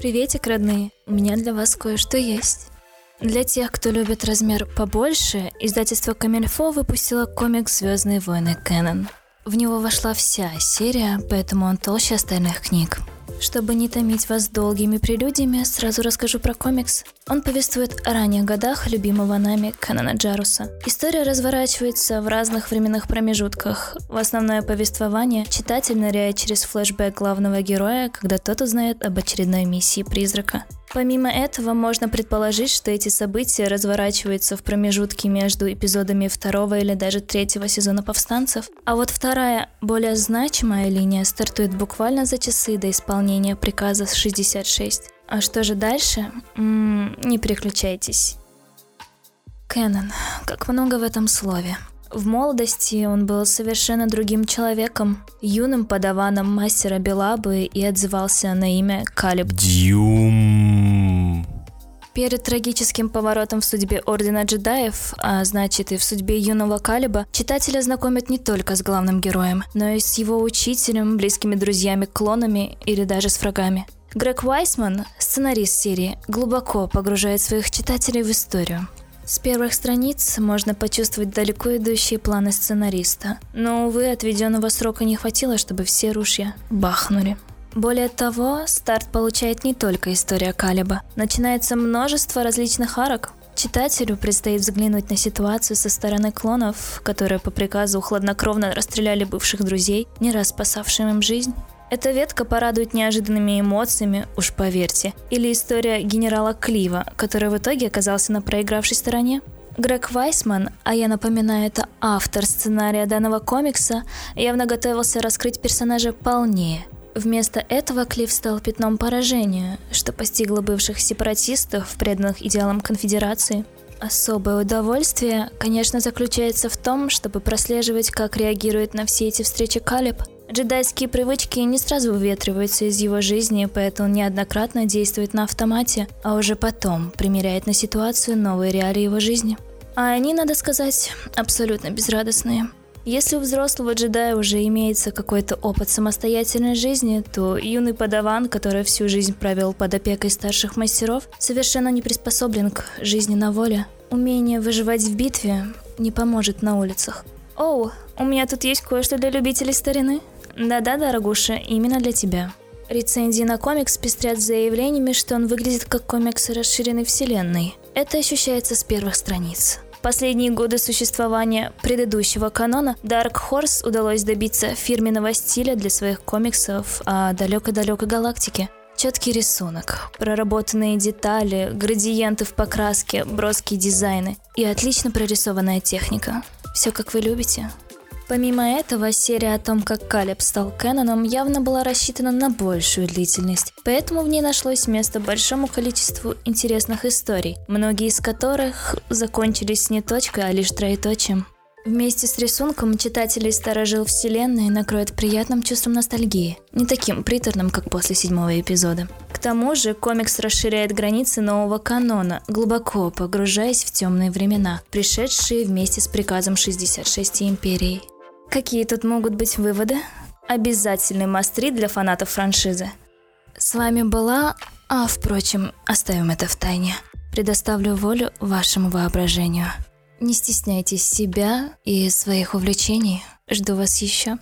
Приветик, родные! У меня для вас кое-что есть. Для тех, кто любит размер побольше, издательство Камильфо выпустило комикс «Звездные войны. Кэнон». В него вошла вся серия, поэтому он толще остальных книг. Чтобы не томить вас долгими прелюдиями, сразу расскажу про комикс. Он повествует о ранних годах любимого нами Канана Джаруса. История разворачивается в разных временных промежутках. В основное повествование читатель ныряет через флешбэк главного героя, когда тот узнает об очередной миссии призрака. Помимо этого, можно предположить, что эти события разворачиваются в промежутке между эпизодами второго или даже третьего сезона «Повстанцев», а вот вторая, более значимая линия стартует буквально за часы до исполнения приказа 66. А что же дальше? М-м, не переключайтесь. Кэнон. Как много в этом слове. В молодости он был совершенно другим человеком, юным подаваном мастера Белабы и отзывался на имя Калиб. Дьюм. Перед трагическим поворотом в судьбе Ордена Джедаев, а значит и в судьбе юного Калиба, читателя знакомят не только с главным героем, но и с его учителем, близкими друзьями-клонами или даже с врагами. Грег Уайсман, сценарист серии, глубоко погружает своих читателей в историю. С первых страниц можно почувствовать далеко идущие планы сценариста, но, увы, отведенного срока не хватило, чтобы все ружья бахнули. Более того, старт получает не только история Калиба. Начинается множество различных арок. Читателю предстоит взглянуть на ситуацию со стороны клонов, которые по приказу хладнокровно расстреляли бывших друзей, не раз спасавшим им жизнь. Эта ветка порадует неожиданными эмоциями, уж поверьте. Или история генерала Клива, который в итоге оказался на проигравшей стороне. Грег Вайсман, а я напоминаю, это автор сценария данного комикса, явно готовился раскрыть персонажа полнее. Вместо этого Клифф стал пятном поражения, что постигло бывших сепаратистов, преданных идеалам конфедерации. Особое удовольствие, конечно, заключается в том, чтобы прослеживать, как реагирует на все эти встречи Калиб – Джедайские привычки не сразу выветриваются из его жизни, поэтому неоднократно действует на автомате, а уже потом примеряет на ситуацию новые реалии его жизни. А они, надо сказать, абсолютно безрадостные. Если у взрослого джедая уже имеется какой-то опыт самостоятельной жизни, то юный подаван, который всю жизнь провел под опекой старших мастеров, совершенно не приспособлен к жизни на воле. Умение выживать в битве не поможет на улицах. Оу, у меня тут есть кое-что для любителей старины. Да-да, дорогуша, именно для тебя. Рецензии на комикс пестрят заявлениями, что он выглядит как комикс расширенной вселенной. Это ощущается с первых страниц. Последние годы существования предыдущего канона Dark Horse удалось добиться фирменного стиля для своих комиксов о далекой-далекой галактике. Четкий рисунок, проработанные детали, градиенты в покраске, броские дизайны и отлично прорисованная техника. Все как вы любите. Помимо этого, серия о том, как Калеб стал Кэноном, явно была рассчитана на большую длительность, поэтому в ней нашлось место большому количеству интересных историй, многие из которых закончились не точкой, а лишь троеточием. Вместе с рисунком читателей Старожил Вселенной накроет приятным чувством ностальгии, не таким приторным, как после седьмого эпизода. К тому же комикс расширяет границы нового канона, глубоко погружаясь в темные времена, пришедшие вместе с приказом 66 империй. Какие тут могут быть выводы? Обязательный мастрит для фанатов франшизы. С вами была, а впрочем, оставим это в тайне. Предоставлю волю вашему воображению. Не стесняйтесь себя и своих увлечений. Жду вас еще.